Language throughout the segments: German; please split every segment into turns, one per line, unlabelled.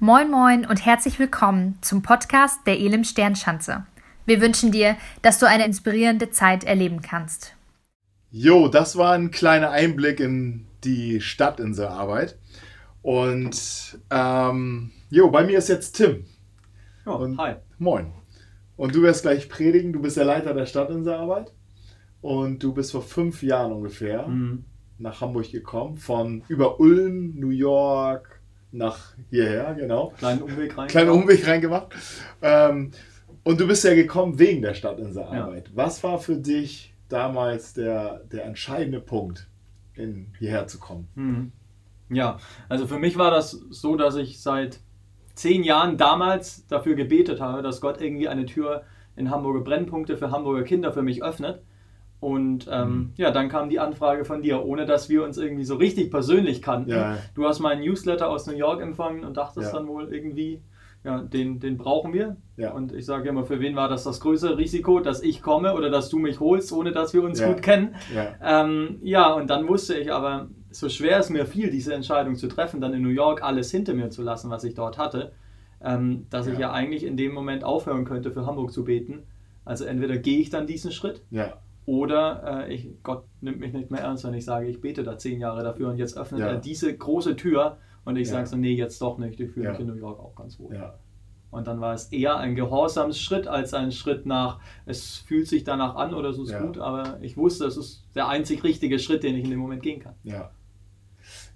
Moin Moin und herzlich willkommen zum Podcast der Elim Sternschanze. Wir wünschen dir, dass du eine inspirierende Zeit erleben kannst.
Jo, das war ein kleiner Einblick in die Stadtinselarbeit. Und ähm, jo, bei mir ist jetzt Tim.
Ja, und, hi.
Moin. Und du wirst gleich predigen. Du bist der Leiter der Stadtinselarbeit. Und du bist vor fünf Jahren ungefähr mhm. nach Hamburg gekommen. Von über Ulm, New York, nach hierher, genau.
Kleinen Umweg
reingemacht. Kleinen Umweg reingemacht. Ähm, und du bist ja gekommen wegen der Stadtinselarbeit. Ja. Was war für dich damals der, der entscheidende Punkt, in, hierher zu kommen?
Mhm. Ja, also für mich war das so, dass ich seit zehn Jahren damals dafür gebetet habe, dass Gott irgendwie eine Tür in Hamburger Brennpunkte für Hamburger Kinder für mich öffnet. Und ähm, mhm. ja, dann kam die Anfrage von dir, ohne dass wir uns irgendwie so richtig persönlich kannten. Ja. Du hast meinen Newsletter aus New York empfangen und dachtest ja. dann wohl irgendwie, ja, den, den brauchen wir. Ja. Und ich sage immer, für wen war das das größere Risiko, dass ich komme oder dass du mich holst, ohne dass wir uns gut kennen? Ja. Ähm, ja, und dann wusste ich aber, so schwer es mir fiel, diese Entscheidung zu treffen, dann in New York alles hinter mir zu lassen, was ich dort hatte, ähm, dass ich ja eigentlich in dem Moment aufhören könnte, für Hamburg zu beten. Also entweder gehe ich dann diesen Schritt. Ja oder äh, ich, Gott nimmt mich nicht mehr ernst, wenn ich sage, ich bete da zehn Jahre dafür und jetzt öffnet ja. er diese große Tür und ich ja. sage so, nee, jetzt doch nicht, ich fühle ja. mich in New York auch ganz wohl. Und dann war es eher ein Gehorsamsschritt als ein Schritt nach, es fühlt sich danach an oder so ist gut, aber ich wusste, es ist der einzig richtige Schritt, den ich in dem Moment gehen kann.
Ja.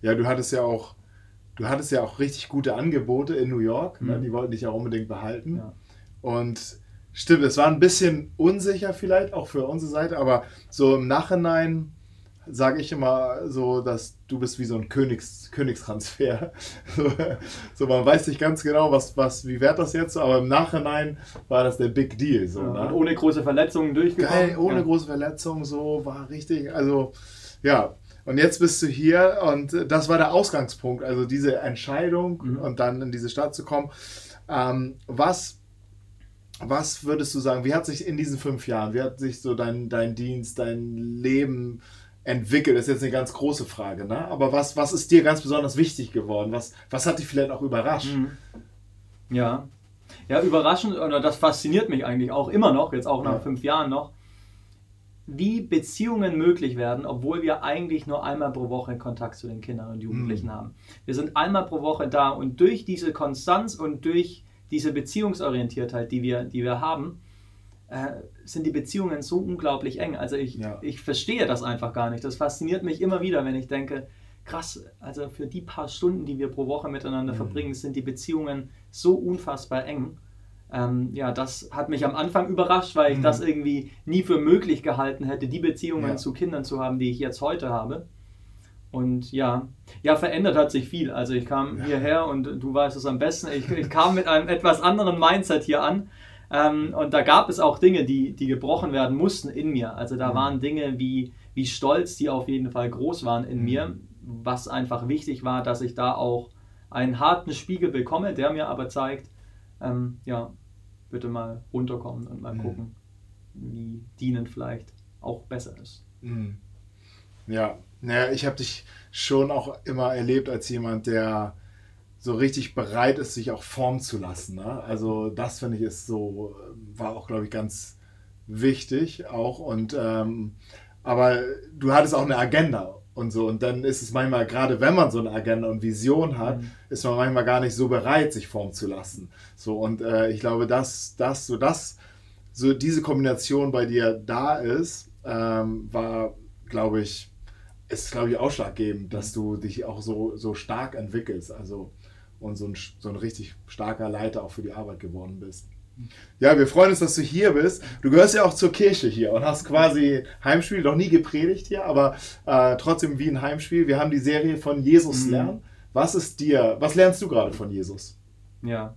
Ja, du hattest ja auch, du hattest ja auch richtig gute Angebote in New York, ne? mhm. ne? die wollten dich ja unbedingt behalten. Und Stimmt, es war ein bisschen unsicher vielleicht, auch für unsere Seite, aber so im Nachhinein sage ich immer so, dass du bist wie so ein Königs, Königstransfer. So, so, man weiß nicht ganz genau, was, was, wie wert das jetzt, aber im Nachhinein war das der Big Deal. So,
ja, ne? ohne große Verletzungen durchgekommen.
Geil, ohne ja. große Verletzungen, so war richtig, also ja. Und jetzt bist du hier und das war der Ausgangspunkt, also diese Entscheidung mhm. und dann in diese Stadt zu kommen. Ähm, was was würdest du sagen, wie hat sich in diesen fünf Jahren, wie hat sich so dein, dein Dienst, dein Leben entwickelt? Das ist jetzt eine ganz große Frage, ne? Aber was, was ist dir ganz besonders wichtig geworden? Was, was hat dich vielleicht auch überrascht?
Mhm. Ja. Ja, überraschend, oder das fasziniert mich eigentlich auch immer noch, jetzt auch nach ja. fünf Jahren noch, wie Beziehungen möglich werden, obwohl wir eigentlich nur einmal pro Woche Kontakt zu den Kindern und Jugendlichen mhm. haben. Wir sind einmal pro Woche da und durch diese Konstanz und durch diese Beziehungsorientiertheit, die wir, die wir haben, äh, sind die Beziehungen so unglaublich eng. Also ich, ja. ich verstehe das einfach gar nicht. Das fasziniert mich immer wieder, wenn ich denke, krass, also für die paar Stunden, die wir pro Woche miteinander mhm. verbringen, sind die Beziehungen so unfassbar eng. Ähm, ja, das hat mich am Anfang überrascht, weil ich mhm. das irgendwie nie für möglich gehalten hätte, die Beziehungen ja. zu Kindern zu haben, die ich jetzt heute habe. Und ja, ja, verändert hat sich viel. Also ich kam ja. hierher und du weißt es am besten, ich, ich kam mit einem etwas anderen Mindset hier an. Ähm, und da gab es auch Dinge, die, die gebrochen werden mussten in mir. Also da mhm. waren Dinge wie, wie Stolz, die auf jeden Fall groß waren in mhm. mir, was einfach wichtig war, dass ich da auch einen harten Spiegel bekomme, der mir aber zeigt, ähm, ja, bitte mal runterkommen und mal mhm. gucken, wie dienen vielleicht auch besser ist.
Mhm. Ja, naja, ich habe dich schon auch immer erlebt als jemand, der so richtig bereit ist, sich auch formen zu lassen. Ne? Also das finde ich ist so, war auch, glaube ich, ganz wichtig auch. Und ähm, aber du hattest auch eine Agenda und so. Und dann ist es manchmal, gerade wenn man so eine Agenda und Vision hat, mhm. ist man manchmal gar nicht so bereit, sich formen zu lassen. So, und äh, ich glaube, dass das, so das, so diese Kombination bei dir da ist, ähm, war, glaube ich, ist, glaube ich, ausschlaggebend, dass du dich auch so, so stark entwickelst. Also und so ein, so ein richtig starker Leiter auch für die Arbeit geworden bist. Ja, wir freuen uns, dass du hier bist. Du gehörst ja auch zur Kirche hier und hast quasi Heimspiel, noch nie gepredigt hier, aber äh, trotzdem wie ein Heimspiel. Wir haben die Serie von Jesus mhm. lernen. Was ist dir, was lernst du gerade von Jesus?
Ja,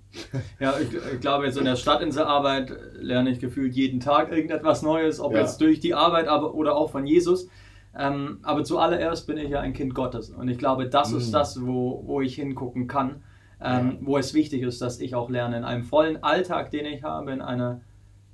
ja ich, ich, glaube, jetzt in der Stadtinselarbeit lerne ich gefühlt jeden Tag irgendetwas Neues, ob ja. jetzt durch die Arbeit aber, oder auch von Jesus. Ähm, aber zuallererst bin ich ja ein Kind Gottes und ich glaube, das mhm. ist das, wo, wo ich hingucken kann, ähm, ja. wo es wichtig ist, dass ich auch lerne. In einem vollen Alltag, den ich habe, in einer,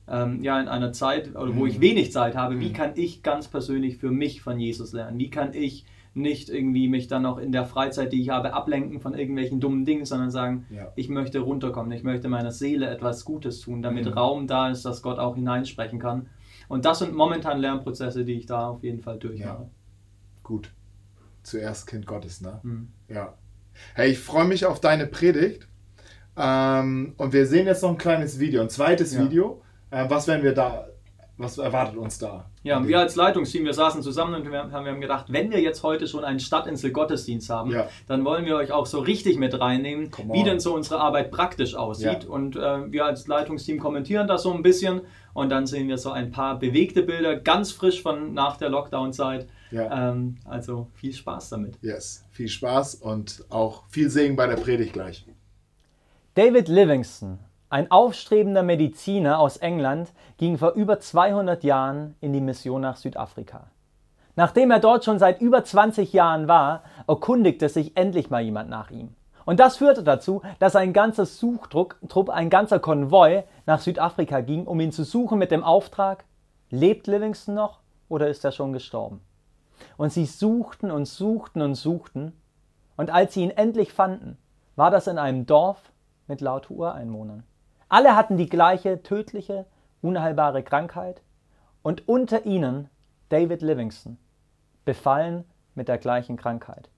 ähm, ja, in einer Zeit, oder mhm. wo ich wenig Zeit habe, wie kann ich ganz persönlich für mich von Jesus lernen? Wie kann ich
nicht irgendwie mich dann noch in der Freizeit, die ich habe, ablenken von irgendwelchen dummen Dingen, sondern sagen,
Ja.
ich möchte runterkommen, ich möchte meiner Seele etwas Gutes tun, damit
Mhm.
Raum da ist, dass Gott auch hineinsprechen kann. Und das sind momentan Lernprozesse, die ich da auf jeden Fall durchmache.
Gut. Zuerst Kind Gottes, ne?
Mhm.
Ja. Hey, ich freue mich auf deine Predigt. Ähm, und wir sehen jetzt noch ein kleines Video, ein zweites
Ja.
Video. Äh, was werden wir da, was erwartet uns da?
Ja, und wir als Leitungsteam, wir saßen zusammen und wir haben, wir haben gedacht, wenn wir jetzt heute schon einen Stadtinsel-Gottesdienst haben,
Ja.
dann wollen wir euch auch so richtig mit reinnehmen, wie denn so unsere Arbeit praktisch aussieht.
Ja.
Und äh, wir als Leitungsteam kommentieren das so ein bisschen und dann sehen wir so ein paar bewegte Bilder, ganz frisch von nach der Lockdown-Zeit.
Ja.
Ähm, also viel Spaß damit.
Yes. Viel Spaß und auch viel Segen bei der Predigt gleich.
David Livingstone, ein aufstrebender Mediziner aus England, ging vor über 200 Jahren in die Mission nach Südafrika. Nachdem er dort schon seit über 20 Jahren war, erkundigte sich endlich mal jemand nach ihm. Und das führte dazu, dass ein ganzer Suchtrupp, Trupp, ein ganzer Konvoi nach Südafrika ging, um ihn zu suchen mit dem Auftrag, lebt Livingstone noch oder ist er schon gestorben? Und sie suchten und suchten und suchten, und als sie ihn endlich fanden, war das in einem Dorf mit lauter Ureinwohnern. Alle hatten die gleiche tödliche, unheilbare Krankheit und unter ihnen David Livingstone, befallen mit der gleichen Krankheit.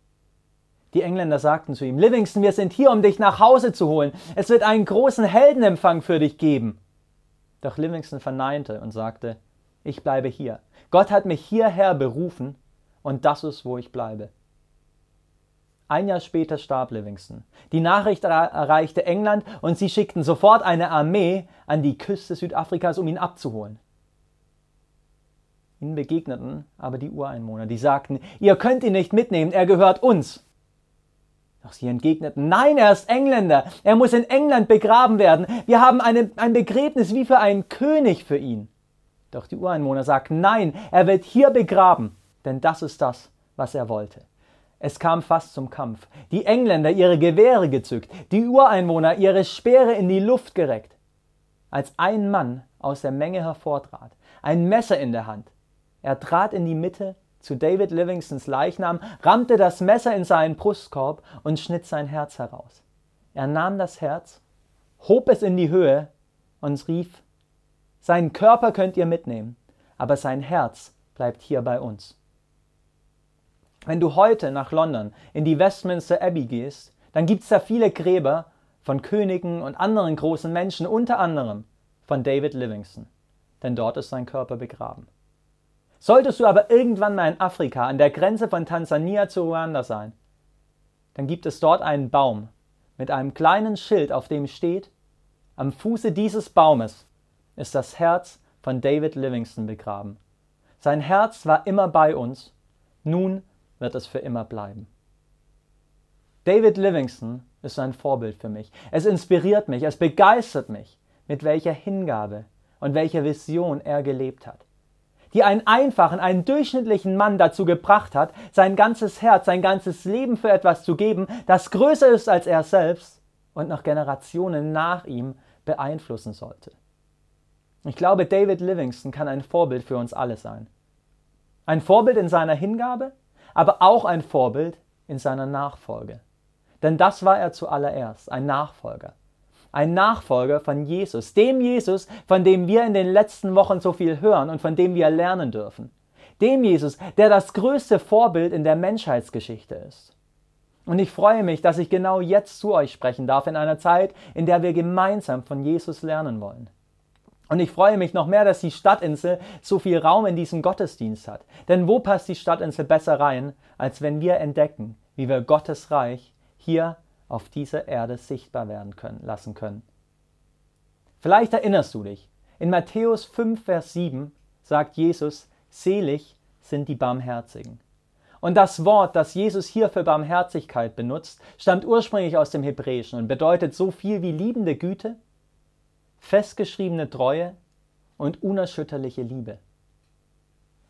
Die Engländer sagten zu ihm, Livingstone, wir sind hier, um dich nach Hause zu holen. Es wird einen großen Heldenempfang für dich geben. Doch Livingstone verneinte und sagte, ich bleibe hier. Gott hat mich hierher berufen und das ist, wo ich bleibe. Ein Jahr später starb Livingstone. Die Nachricht er- erreichte England und sie schickten sofort eine Armee an die Küste Südafrikas, um ihn abzuholen. Ihnen begegneten aber die Ureinwohner, die sagten, ihr könnt ihn nicht mitnehmen, er gehört uns. Doch sie entgegneten, nein, er ist Engländer, er muss in England begraben werden, wir haben eine, ein Begräbnis wie für einen König für ihn. Doch die Ureinwohner sagten, nein, er wird hier begraben, denn das ist das, was er wollte. Es kam fast zum Kampf. Die Engländer ihre Gewehre gezückt, die Ureinwohner ihre Speere in die Luft gereckt. Als ein Mann aus der Menge hervortrat, ein Messer in der Hand. Er trat in die Mitte zu David Livingstons Leichnam, rammte das Messer in seinen Brustkorb und schnitt sein Herz heraus. Er nahm das Herz, hob es in die Höhe und rief, seinen Körper könnt ihr mitnehmen, aber sein Herz bleibt hier bei uns. Wenn du heute nach London in die Westminster Abbey gehst, dann gibt es da viele Gräber von Königen und anderen großen Menschen, unter anderem von David Livingstone, denn dort ist sein Körper begraben. Solltest du aber irgendwann mal in Afrika an der Grenze von Tansania zu Ruanda sein, dann gibt es dort einen Baum mit einem kleinen Schild, auf dem steht, am Fuße dieses Baumes ist das Herz von David Livingstone begraben. Sein Herz war immer bei uns, nun wird es für immer bleiben. David Livingstone ist ein Vorbild für mich. Es inspiriert mich, es begeistert mich, mit welcher Hingabe und welcher Vision er gelebt hat. Die einen einfachen, einen durchschnittlichen Mann dazu gebracht hat, sein ganzes Herz, sein ganzes Leben für etwas zu geben, das größer ist als er selbst und noch Generationen nach ihm beeinflussen sollte. Ich glaube, David Livingstone kann ein Vorbild für uns alle sein. Ein Vorbild in seiner Hingabe, aber auch ein Vorbild in seiner Nachfolge. Denn das war er zuallererst, ein Nachfolger. Ein Nachfolger von Jesus, dem Jesus, von dem wir in den letzten Wochen so viel hören und von dem wir lernen dürfen. Dem Jesus, der das größte Vorbild in der Menschheitsgeschichte ist. Und ich freue mich, dass ich genau jetzt zu euch sprechen darf, in einer Zeit, in der wir gemeinsam von Jesus lernen wollen. Und ich freue mich noch mehr, dass die Stadtinsel so viel Raum in diesem Gottesdienst hat. Denn wo passt die Stadtinsel besser rein, als wenn wir entdecken, wie wir Gottes Reich hier auf dieser Erde sichtbar werden können, lassen können. Vielleicht erinnerst du dich, in Matthäus 5, Vers 7 sagt Jesus, selig sind die Barmherzigen. Und das Wort, das Jesus hier für Barmherzigkeit benutzt, stammt ursprünglich aus dem Hebräischen und bedeutet so viel wie liebende Güte, festgeschriebene Treue und unerschütterliche Liebe.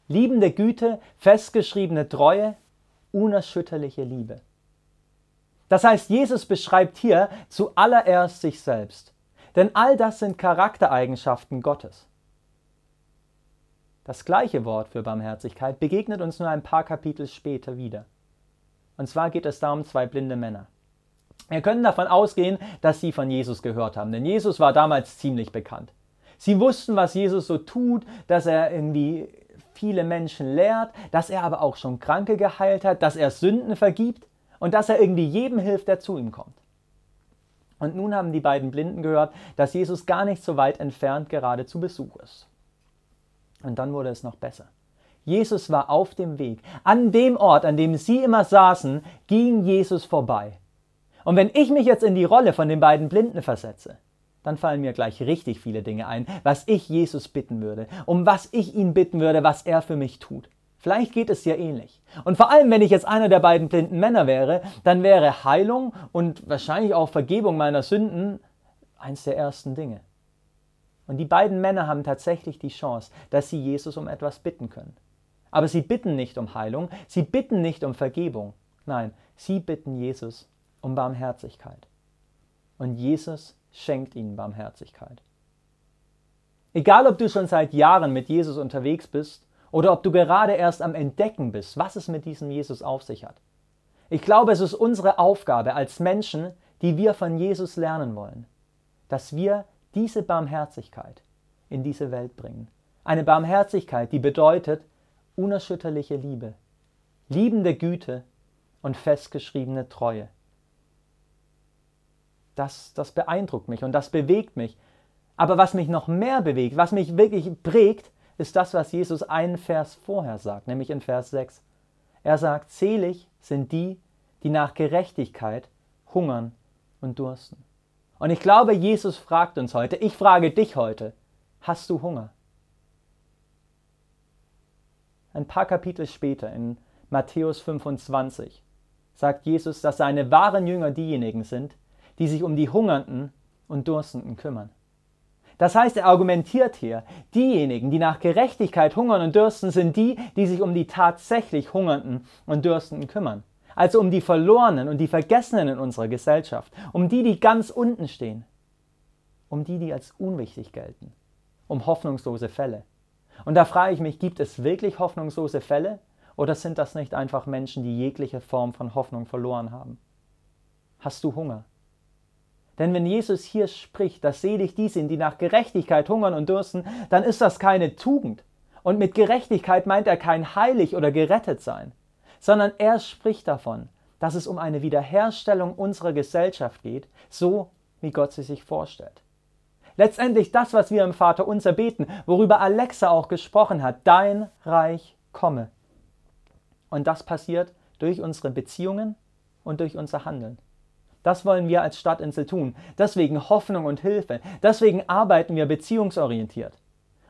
Liebende Güte, festgeschriebene Treue, unerschütterliche Liebe. Das heißt, Jesus beschreibt hier zuallererst sich selbst. Denn all das sind Charaktereigenschaften Gottes. Das gleiche Wort für Barmherzigkeit begegnet uns nur ein paar Kapitel später wieder. Und zwar geht es da um zwei blinde Männer. Wir können davon ausgehen, dass sie von Jesus gehört haben, denn Jesus war damals ziemlich bekannt. Sie wussten, was Jesus so tut, dass er irgendwie viele Menschen lehrt, dass er aber auch schon Kranke geheilt hat, dass er Sünden vergibt und dass er irgendwie jedem hilft, der zu ihm kommt. Und nun haben die beiden Blinden gehört, dass Jesus gar nicht so weit entfernt gerade zu Besuch ist. Und dann wurde es noch besser. Jesus war auf dem Weg. An dem Ort, an dem sie immer saßen, ging Jesus vorbei. Und wenn ich mich jetzt in die Rolle von den beiden Blinden versetze, dann fallen mir gleich richtig viele Dinge ein, was ich Jesus bitten würde, um was ich ihn bitten würde, was er für mich tut. Vielleicht geht es dir ähnlich. Und vor allem, wenn ich jetzt einer der beiden blinden Männer wäre, dann wäre Heilung und wahrscheinlich auch Vergebung meiner Sünden eins der ersten Dinge. Und die beiden Männer haben tatsächlich die Chance, dass sie Jesus um etwas bitten können. Aber sie bitten nicht um Heilung, sie bitten nicht um Vergebung. Nein, sie bitten Jesus um Barmherzigkeit. Und Jesus schenkt ihnen Barmherzigkeit. Egal, ob du schon seit Jahren mit Jesus unterwegs bist oder ob du gerade erst am Entdecken bist, was es mit diesem Jesus auf sich hat. Ich glaube, es ist unsere Aufgabe als Menschen, die wir von Jesus lernen wollen, dass wir diese Barmherzigkeit in diese Welt bringen. Eine Barmherzigkeit, die bedeutet unerschütterliche Liebe, liebende Güte und festgeschriebene Treue das, das beeindruckt mich und das bewegt mich. Aber was mich noch mehr bewegt, was mich wirklich prägt, ist das, was Jesus einen Vers vorher sagt, nämlich in Vers 6. Er sagt, selig sind die, die nach Gerechtigkeit hungern und dursten. Und ich glaube, Jesus fragt uns heute, ich frage dich heute, hast du Hunger? Ein paar Kapitel später, in Matthäus 25, sagt Jesus, dass seine wahren Jünger diejenigen sind, die sich um die Hungernden und Durstenden kümmern. Das heißt, er argumentiert hier, diejenigen, die nach Gerechtigkeit hungern und dürsten, sind die, die sich um die tatsächlich Hungernden und Dürstenden kümmern. Also um die Verlorenen und die Vergessenen in unserer Gesellschaft, um die, die ganz unten stehen, um die, die als unwichtig gelten, um hoffnungslose Fälle. Und da frage ich mich, gibt es wirklich hoffnungslose Fälle oder sind das nicht einfach Menschen, die jegliche Form von Hoffnung verloren haben? Hast du Hunger? Denn wenn Jesus hier spricht, dass selig die sind, die nach Gerechtigkeit hungern und dürsten, dann ist das keine Tugend. Und mit Gerechtigkeit meint er kein heilig oder gerettet sein, sondern er spricht davon, dass es um eine Wiederherstellung unserer Gesellschaft geht, so wie Gott sie sich vorstellt. Letztendlich das, was wir im Vater unser beten, worüber Alexa auch gesprochen hat, dein Reich komme. Und das passiert durch unsere Beziehungen und durch unser Handeln. Das wollen wir als Stadtinsel tun. Deswegen Hoffnung und Hilfe. Deswegen arbeiten wir beziehungsorientiert.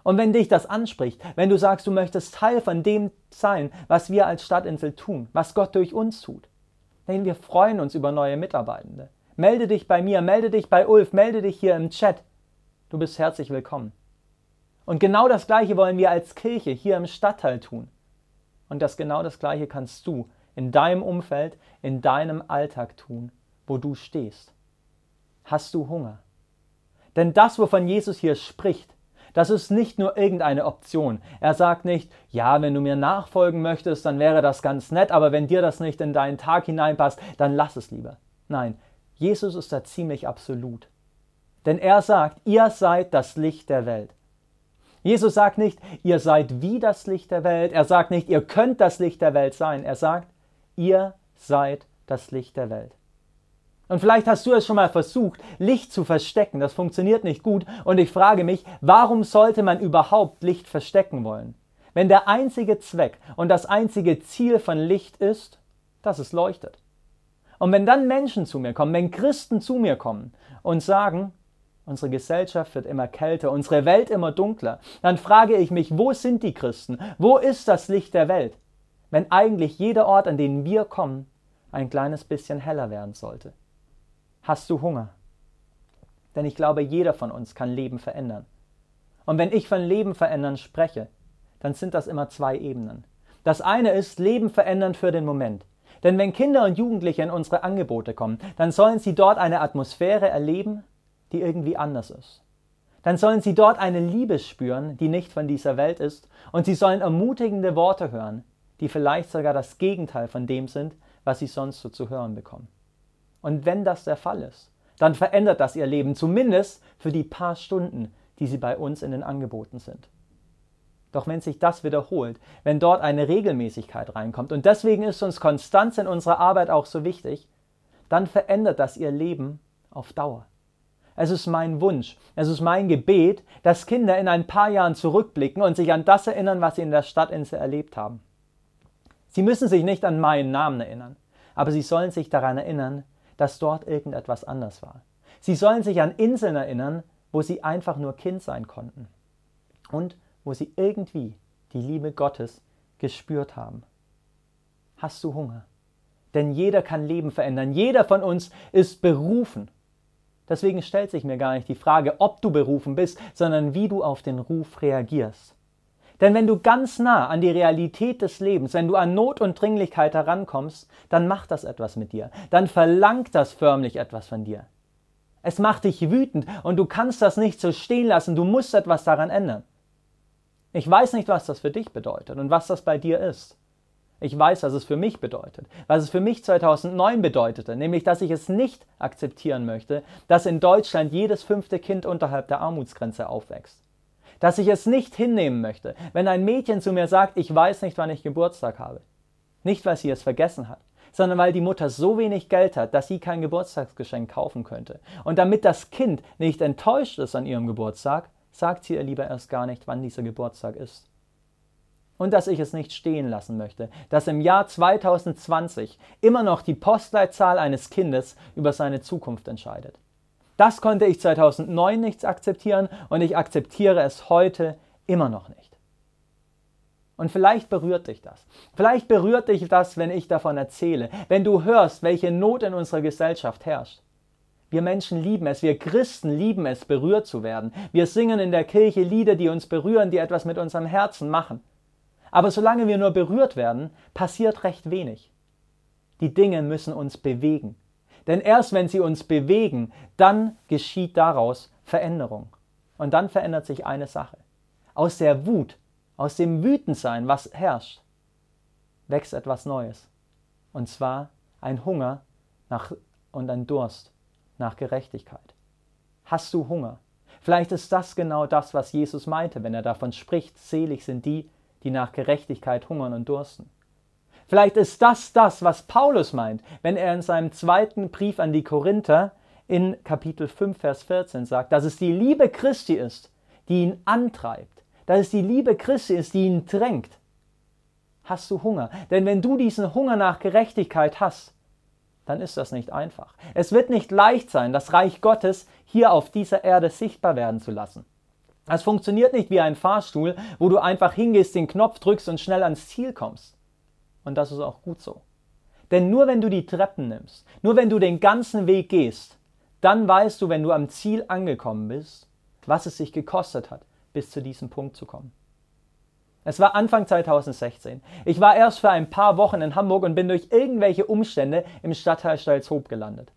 Und wenn dich das anspricht, wenn du sagst, du möchtest Teil von dem sein, was wir als Stadtinsel tun, was Gott durch uns tut, denn wir freuen uns über neue Mitarbeitende. Melde dich bei mir, melde dich bei Ulf, melde dich hier im Chat. Du bist herzlich willkommen. Und genau das Gleiche wollen wir als Kirche hier im Stadtteil tun. Und das genau das Gleiche kannst du in deinem Umfeld, in deinem Alltag tun wo du stehst. Hast du Hunger? Denn das, wovon Jesus hier spricht, das ist nicht nur irgendeine Option. Er sagt nicht, ja, wenn du mir nachfolgen möchtest, dann wäre das ganz nett, aber wenn dir das nicht in deinen Tag hineinpasst, dann lass es lieber. Nein, Jesus ist da ziemlich absolut. Denn er sagt, ihr seid das Licht der Welt. Jesus sagt nicht, ihr seid wie das Licht der Welt. Er sagt nicht, ihr könnt das Licht der Welt sein. Er sagt, ihr seid das Licht der Welt. Und vielleicht hast du es schon mal versucht, Licht zu verstecken. Das funktioniert nicht gut. Und ich frage mich, warum sollte man überhaupt Licht verstecken wollen? Wenn der einzige Zweck und das einzige Ziel von Licht ist, dass es leuchtet. Und wenn dann Menschen zu mir kommen, wenn Christen zu mir kommen und sagen, unsere Gesellschaft wird immer kälter, unsere Welt immer dunkler, dann frage ich mich, wo sind die Christen? Wo ist das Licht der Welt? Wenn eigentlich jeder Ort, an den wir kommen, ein kleines bisschen heller werden sollte. Hast du Hunger? Denn ich glaube, jeder von uns kann Leben verändern. Und wenn ich von Leben verändern spreche, dann sind das immer zwei Ebenen. Das eine ist Leben verändern für den Moment. Denn wenn Kinder und Jugendliche in unsere Angebote kommen, dann sollen sie dort eine Atmosphäre erleben, die irgendwie anders ist. Dann sollen sie dort eine Liebe spüren, die nicht von dieser Welt ist, und sie sollen ermutigende Worte hören, die vielleicht sogar das Gegenteil von dem sind, was sie sonst so zu hören bekommen. Und wenn das der Fall ist, dann verändert das ihr Leben, zumindest für die paar Stunden, die sie bei uns in den Angeboten sind. Doch wenn sich das wiederholt, wenn dort eine Regelmäßigkeit reinkommt, und deswegen ist uns Konstanz in unserer Arbeit auch so wichtig, dann verändert das ihr Leben auf Dauer. Es ist mein Wunsch, es ist mein Gebet, dass Kinder in ein paar Jahren zurückblicken und sich an das erinnern, was sie in der Stadtinsel erlebt haben. Sie müssen sich nicht an meinen Namen erinnern, aber sie sollen sich daran erinnern, dass dort irgendetwas anders war. Sie sollen sich an Inseln erinnern, wo sie einfach nur Kind sein konnten und wo sie irgendwie die Liebe Gottes gespürt haben. Hast du Hunger? Denn jeder kann Leben verändern. Jeder von uns ist berufen. Deswegen stellt sich mir gar nicht die Frage, ob du berufen bist, sondern wie du auf den Ruf reagierst. Denn wenn du ganz nah an die Realität des Lebens, wenn du an Not und Dringlichkeit herankommst, dann macht das etwas mit dir. Dann verlangt das förmlich etwas von dir. Es macht dich wütend und du kannst das nicht so stehen lassen. Du musst etwas daran ändern. Ich weiß nicht, was das für dich bedeutet und was das bei dir ist. Ich weiß, was es für mich bedeutet, was es für mich 2009 bedeutete, nämlich dass ich es nicht akzeptieren möchte, dass in Deutschland jedes fünfte Kind unterhalb der Armutsgrenze aufwächst. Dass ich es nicht hinnehmen möchte, wenn ein Mädchen zu mir sagt, ich weiß nicht, wann ich Geburtstag habe. Nicht, weil sie es vergessen hat, sondern weil die Mutter so wenig Geld hat, dass sie kein Geburtstagsgeschenk kaufen könnte. Und damit das Kind nicht enttäuscht ist an ihrem Geburtstag, sagt sie ihr lieber erst gar nicht, wann dieser Geburtstag ist und dass ich es nicht stehen lassen möchte, dass im Jahr 2020 immer noch die Postleitzahl eines Kindes über seine Zukunft entscheidet. Das konnte ich 2009 nicht akzeptieren und ich akzeptiere es heute immer noch nicht. Und vielleicht berührt dich das. Vielleicht berührt dich das, wenn ich davon erzähle, wenn du hörst, welche Not in unserer Gesellschaft herrscht. Wir Menschen lieben es, wir Christen lieben es, berührt zu werden. Wir singen in der Kirche Lieder, die uns berühren, die etwas mit unserem Herzen machen. Aber solange wir nur berührt werden, passiert recht wenig. Die Dinge müssen uns bewegen. Denn erst wenn sie uns bewegen, dann geschieht daraus Veränderung. Und dann verändert sich eine Sache. Aus der Wut, aus dem Wütendsein, was herrscht, wächst etwas Neues. Und zwar ein Hunger nach, und ein Durst nach Gerechtigkeit. Hast du Hunger? Vielleicht ist das genau das, was Jesus meinte, wenn er davon spricht, selig sind die, die nach Gerechtigkeit hungern und dursten. Vielleicht ist das das, was Paulus meint, wenn er in seinem zweiten Brief an die Korinther in Kapitel 5, Vers 14 sagt, dass es die Liebe Christi ist, die ihn antreibt, dass es die Liebe Christi ist, die ihn drängt. Hast du Hunger? Denn wenn du diesen Hunger nach Gerechtigkeit hast, dann ist das nicht einfach. Es wird nicht leicht sein, das Reich Gottes hier auf dieser Erde sichtbar werden zu lassen. Es funktioniert nicht wie ein Fahrstuhl, wo du einfach hingehst, den Knopf drückst und schnell ans Ziel kommst. Und das ist auch gut so. Denn nur wenn du die Treppen nimmst, nur wenn du den ganzen Weg gehst, dann weißt du, wenn du am Ziel angekommen bist, was es sich gekostet hat, bis zu diesem Punkt zu kommen. Es war Anfang 2016. Ich war erst für ein paar Wochen in Hamburg und bin durch irgendwelche Umstände im Stadtteil Stalzhoop gelandet.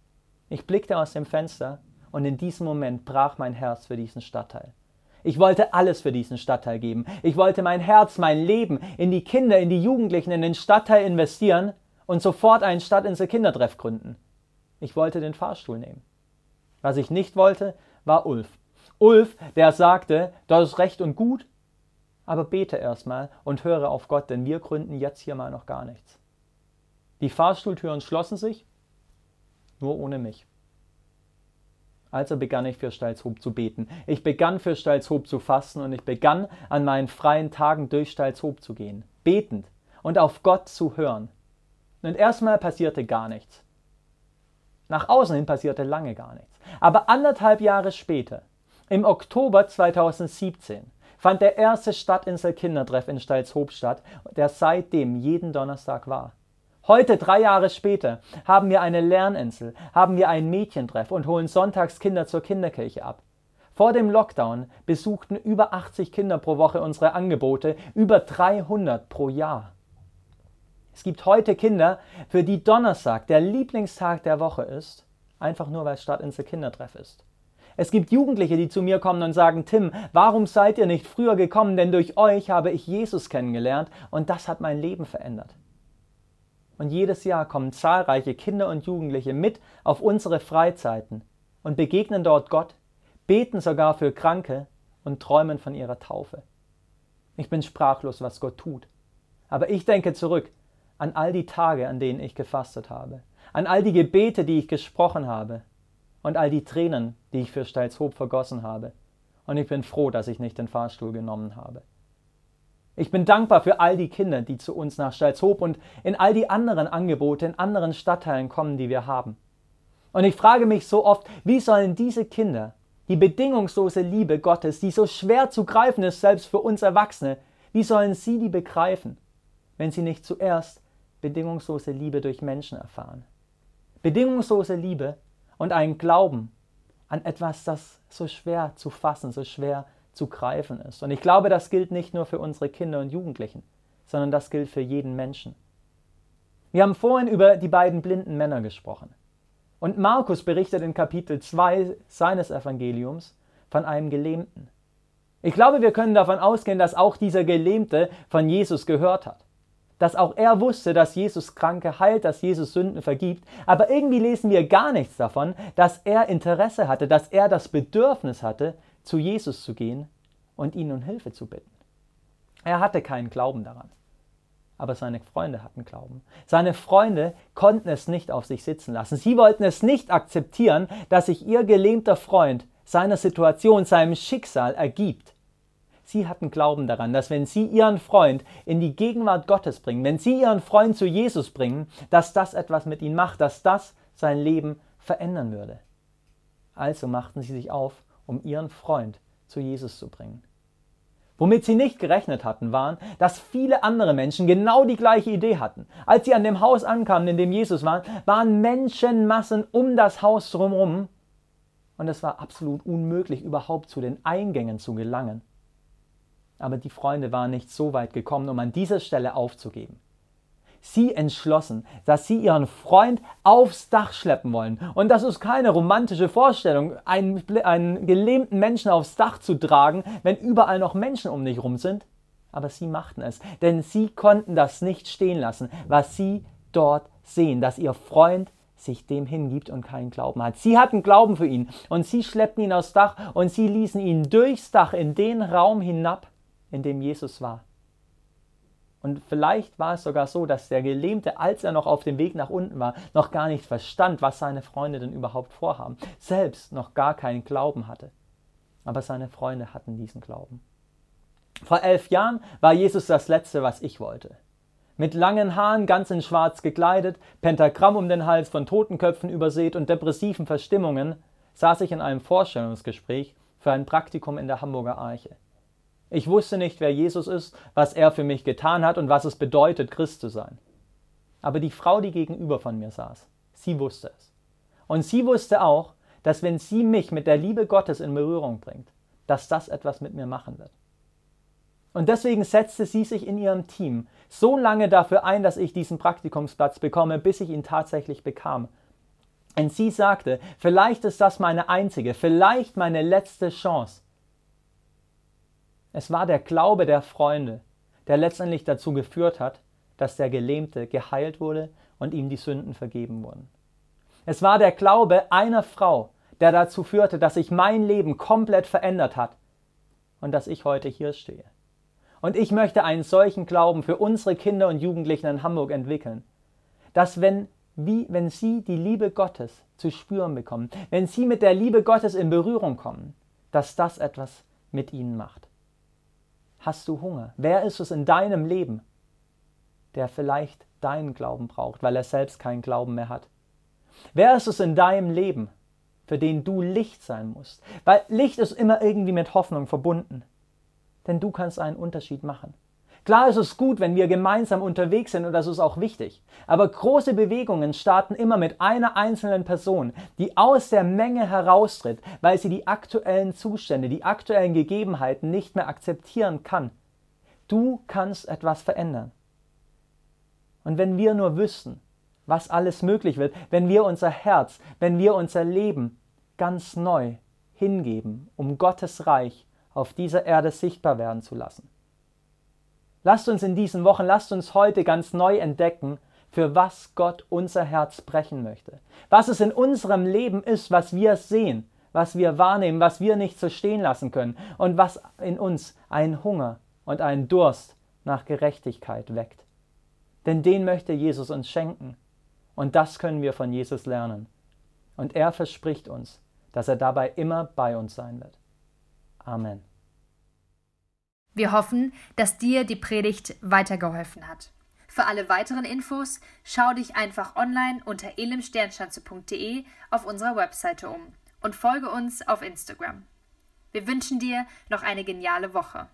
Ich blickte aus dem Fenster und in diesem Moment brach mein Herz für diesen Stadtteil. Ich wollte alles für diesen Stadtteil geben. Ich wollte mein Herz, mein Leben in die Kinder, in die Jugendlichen, in den Stadtteil investieren und sofort einen Stadtinsel Kindertreff gründen. Ich wollte den Fahrstuhl nehmen. Was ich nicht wollte, war Ulf. Ulf, der sagte, das ist recht und gut, aber bete erstmal und höre auf Gott, denn wir gründen jetzt hier mal noch gar nichts. Die Fahrstuhltüren schlossen sich, nur ohne mich. Also begann ich für Stalzhoop zu beten. Ich begann für Stalzhoop zu fasten und ich begann an meinen freien Tagen durch Stalzhoop zu gehen, betend und auf Gott zu hören. Und erstmal passierte gar nichts. Nach außen hin passierte lange gar nichts. Aber anderthalb Jahre später, im Oktober 2017, fand der erste Stadtinsel Kindertreff in Stalzhoop statt, der seitdem jeden Donnerstag war. Heute, drei Jahre später, haben wir eine Lerninsel, haben wir einen Mädchentreff und holen sonntags Kinder zur Kinderkirche ab. Vor dem Lockdown besuchten über 80 Kinder pro Woche unsere Angebote, über 300 pro Jahr. Es gibt heute Kinder, für die Donnerstag der Lieblingstag der Woche ist, einfach nur weil Stadtinsel Kindertreff ist. Es gibt Jugendliche, die zu mir kommen und sagen, Tim, warum seid ihr nicht früher gekommen, denn durch euch habe ich Jesus kennengelernt und das hat mein Leben verändert. Und jedes Jahr kommen zahlreiche Kinder und Jugendliche mit auf unsere Freizeiten und begegnen dort Gott, beten sogar für Kranke und träumen von ihrer Taufe. Ich bin sprachlos, was Gott tut. Aber ich denke zurück an all die Tage, an denen ich gefastet habe, an all die Gebete, die ich gesprochen habe und all die Tränen, die ich für Steilshoop vergossen habe. Und ich bin froh, dass ich nicht den Fahrstuhl genommen habe. Ich bin dankbar für all die Kinder, die zu uns nach Steilshoop und in all die anderen Angebote in anderen Stadtteilen kommen, die wir haben. Und ich frage mich so oft, wie sollen diese Kinder die bedingungslose Liebe Gottes, die so schwer zu greifen ist, selbst für uns Erwachsene, wie sollen sie die begreifen, wenn sie nicht zuerst bedingungslose Liebe durch Menschen erfahren? Bedingungslose Liebe und einen Glauben an etwas, das so schwer zu fassen, so schwer zu greifen ist. Und ich glaube, das gilt nicht nur für unsere Kinder und Jugendlichen, sondern das gilt für jeden Menschen. Wir haben vorhin über die beiden blinden Männer gesprochen. Und Markus berichtet in Kapitel 2 seines Evangeliums von einem Gelähmten. Ich glaube, wir können davon ausgehen, dass auch dieser Gelähmte von Jesus gehört hat. Dass auch er wusste, dass Jesus Kranke heilt, dass Jesus Sünden vergibt. Aber irgendwie lesen wir gar nichts davon, dass er Interesse hatte, dass er das Bedürfnis hatte, zu Jesus zu gehen und ihn um Hilfe zu bitten. Er hatte keinen Glauben daran aber seine Freunde hatten Glauben. Seine Freunde konnten es nicht auf sich sitzen lassen. Sie wollten es nicht akzeptieren, dass sich ihr gelähmter Freund seiner Situation, seinem Schicksal ergibt. Sie hatten Glauben daran, dass wenn sie ihren Freund in die Gegenwart Gottes bringen, wenn sie ihren Freund zu Jesus bringen, dass das etwas mit ihm macht, dass das sein Leben verändern würde. Also machten sie sich auf, um ihren Freund zu Jesus zu bringen. Womit sie nicht gerechnet hatten, waren, dass viele andere Menschen genau die gleiche Idee hatten. Als sie an dem Haus ankamen, in dem Jesus war, waren Menschenmassen um das Haus drumherum und es war absolut unmöglich, überhaupt zu den Eingängen zu gelangen. Aber die Freunde waren nicht so weit gekommen, um an dieser Stelle aufzugeben sie entschlossen, dass sie ihren Freund aufs Dach schleppen wollen. Und das ist keine romantische Vorstellung, einen, einen gelähmten Menschen aufs Dach zu tragen, wenn überall noch Menschen um dich rum sind. Aber sie machten es, denn sie konnten das nicht stehen lassen, was sie dort sehen, dass ihr Freund sich dem hingibt und keinen Glauben hat. Sie hatten Glauben für ihn und sie schleppten ihn aufs Dach und sie ließen ihn durchs Dach in den Raum hinab, in dem Jesus war. Und vielleicht war es sogar so, dass der Gelähmte, als er noch auf dem Weg nach unten war, noch gar nicht verstand, was seine Freunde denn überhaupt vorhaben, selbst noch gar keinen Glauben hatte. Aber seine Freunde hatten diesen Glauben. Vor elf Jahren war Jesus das Letzte, was ich wollte. Mit langen Haaren, ganz in schwarz gekleidet, Pentagramm um den Hals von Totenköpfen übersät und depressiven Verstimmungen, saß ich in einem Vorstellungsgespräch für ein Praktikum in der Hamburger Arche. Ich wusste nicht, wer Jesus ist, was er für mich getan hat und was es bedeutet, Christ zu sein. Aber die Frau, die gegenüber von mir saß, sie wusste es. Und sie wusste auch, dass wenn sie mich mit der Liebe Gottes in Berührung bringt, dass das etwas mit mir machen wird. Und deswegen setzte sie sich in ihrem Team so lange dafür ein, dass ich diesen Praktikumsplatz bekomme, bis ich ihn tatsächlich bekam. Und sie sagte, vielleicht ist das meine einzige, vielleicht meine letzte Chance, es war der Glaube der Freunde, der letztendlich dazu geführt hat, dass der Gelähmte geheilt wurde und ihm die Sünden vergeben wurden. Es war der Glaube einer Frau, der dazu führte, dass sich mein Leben komplett verändert hat und dass ich heute hier stehe. Und ich möchte einen solchen Glauben für unsere Kinder und Jugendlichen in Hamburg entwickeln, dass wenn, wie, wenn sie die Liebe Gottes zu spüren bekommen, wenn sie mit der Liebe Gottes in Berührung kommen, dass das etwas mit ihnen macht. Hast du Hunger? Wer ist es in deinem Leben, der vielleicht deinen Glauben braucht, weil er selbst keinen Glauben mehr hat? Wer ist es in deinem Leben, für den du Licht sein musst? Weil Licht ist immer irgendwie mit Hoffnung verbunden. Denn du kannst einen Unterschied machen. Klar ist es gut, wenn wir gemeinsam unterwegs sind und das ist auch wichtig. Aber große Bewegungen starten immer mit einer einzelnen Person, die aus der Menge heraustritt, weil sie die aktuellen Zustände, die aktuellen Gegebenheiten nicht mehr akzeptieren kann. Du kannst etwas verändern. Und wenn wir nur wüssten, was alles möglich wird, wenn wir unser Herz, wenn wir unser Leben ganz neu hingeben, um Gottes Reich auf dieser Erde sichtbar werden zu lassen Lasst uns in diesen Wochen, lasst uns heute ganz neu entdecken, für was Gott unser Herz brechen möchte. Was es in unserem Leben ist, was wir sehen, was wir wahrnehmen, was wir nicht so stehen lassen können und was in uns einen Hunger und einen Durst nach Gerechtigkeit weckt. Denn den möchte Jesus uns schenken. Und das können wir von Jesus lernen. Und er verspricht uns, dass er dabei immer bei uns sein wird. Amen.
Wir hoffen, dass dir die Predigt weitergeholfen hat. Für alle weiteren Infos schau dich einfach online unter elimsternschanze.de auf unserer Webseite um und folge uns auf Instagram. Wir wünschen dir noch eine geniale Woche.